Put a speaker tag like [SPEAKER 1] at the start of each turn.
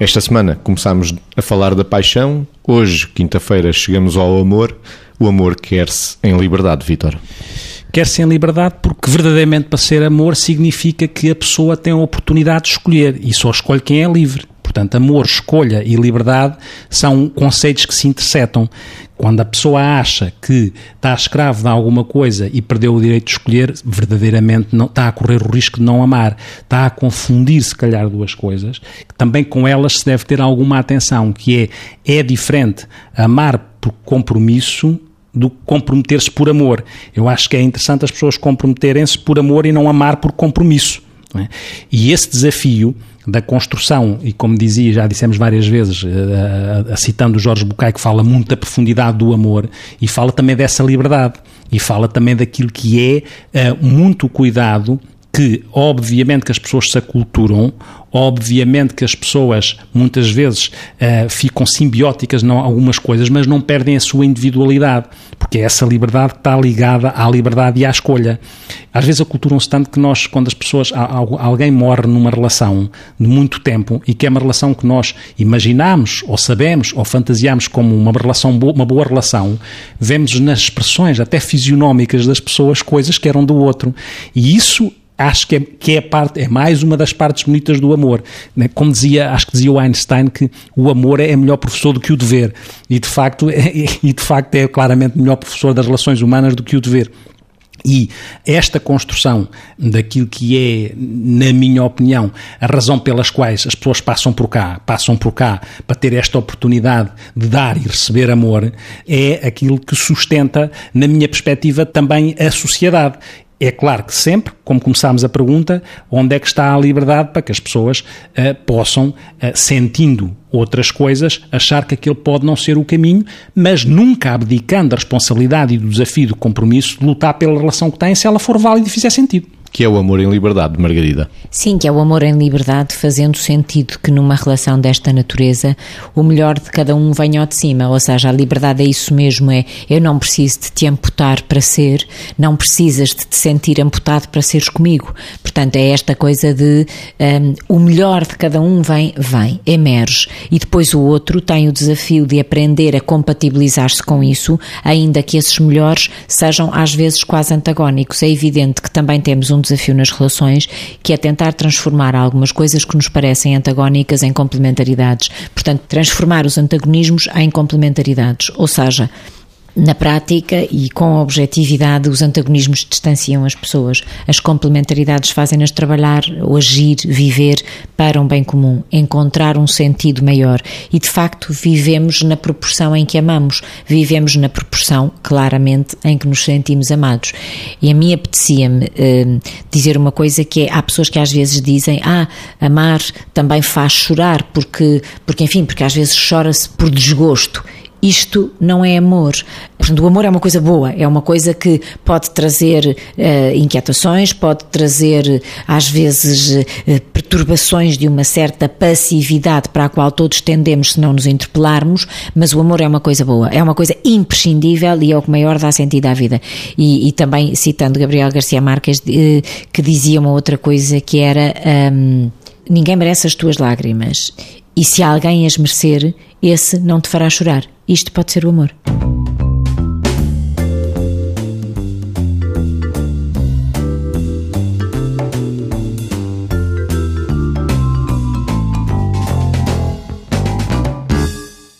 [SPEAKER 1] Esta semana começámos a falar da paixão, hoje, quinta-feira, chegamos ao amor. O amor quer-se em liberdade, Vitor.
[SPEAKER 2] Quer-se em liberdade porque verdadeiramente para ser amor significa que a pessoa tem a oportunidade de escolher e só escolhe quem é livre. Portanto, amor, escolha e liberdade são conceitos que se interceptam. Quando a pessoa acha que está escravo de alguma coisa e perdeu o direito de escolher, verdadeiramente não, está a correr o risco de não amar. Está a confundir, se calhar, duas coisas. Também com elas se deve ter alguma atenção, que é, é diferente amar por compromisso do comprometer-se por amor. Eu acho que é interessante as pessoas comprometerem-se por amor e não amar por compromisso. É? E esse desafio da construção, e como dizia, já dissemos várias vezes, uh, citando Jorge Bucay, que fala muito da profundidade do amor e fala também dessa liberdade e fala também daquilo que é uh, muito cuidado que, obviamente, que as pessoas se aculturam, obviamente que as pessoas muitas vezes uh, ficam simbióticas em algumas coisas, mas não perdem a sua individualidade, porque é essa liberdade que está ligada à liberdade e à escolha. Às vezes aculturam-se tanto que nós, quando as pessoas, alguém morre numa relação de muito tempo e que é uma relação que nós imaginamos, ou sabemos, ou fantasiamos como uma relação, uma boa relação, vemos nas expressões, até fisionómicas das pessoas, coisas que eram do outro. E isso acho que é, que é parte, é mais uma das partes bonitas do amor. Né? Como dizia, acho que dizia o Einstein que o amor é melhor professor do que o dever. E de facto, é, e de facto é claramente melhor professor das relações humanas do que o dever. E esta construção daquilo que é, na minha opinião, a razão pelas quais as pessoas passam por cá, passam por cá para ter esta oportunidade de dar e receber amor, é aquilo que sustenta, na minha perspectiva, também a sociedade. É claro que sempre, como começámos a pergunta, onde é que está a liberdade para que as pessoas uh, possam, uh, sentindo outras coisas, achar que aquele pode não ser o caminho, mas nunca abdicando da responsabilidade e do desafio do compromisso de lutar pela relação que têm, se ela for válida e fizer sentido
[SPEAKER 1] que é o amor em liberdade, Margarida.
[SPEAKER 3] Sim, que é o amor em liberdade, fazendo sentido que numa relação desta natureza o melhor de cada um venha ao de cima, ou seja, a liberdade é isso mesmo, é eu não preciso de te amputar para ser, não precisas de te sentir amputado para seres comigo. Portanto, é esta coisa de um, o melhor de cada um vem, vem, emerge, e depois o outro tem o desafio de aprender a compatibilizar-se com isso, ainda que esses melhores sejam às vezes quase antagónicos. É evidente que também temos um um desafio nas relações, que é tentar transformar algumas coisas que nos parecem antagónicas em complementaridades. Portanto, transformar os antagonismos em complementaridades. Ou seja, na prática e com objetividade, os antagonismos distanciam as pessoas. As complementaridades fazem-nas trabalhar, ou agir, viver para um bem comum, encontrar um sentido maior. E de facto, vivemos na proporção em que amamos, vivemos na proporção, claramente, em que nos sentimos amados. E a mim apetecia-me eh, dizer uma coisa que é: há pessoas que às vezes dizem, ah, amar também faz chorar, porque, porque enfim, porque às vezes chora-se por desgosto isto não é amor. Portanto, o amor é uma coisa boa, é uma coisa que pode trazer uh, inquietações, pode trazer, às vezes, uh, perturbações de uma certa passividade para a qual todos tendemos se não nos interpelarmos, mas o amor é uma coisa boa, é uma coisa imprescindível e é o que maior dá sentido à vida. E, e também, citando Gabriel Garcia Marques, uh, que dizia uma outra coisa que era: um, Ninguém merece as tuas lágrimas, e se alguém as merecer, esse não te fará chorar. Isto pode ser o amor.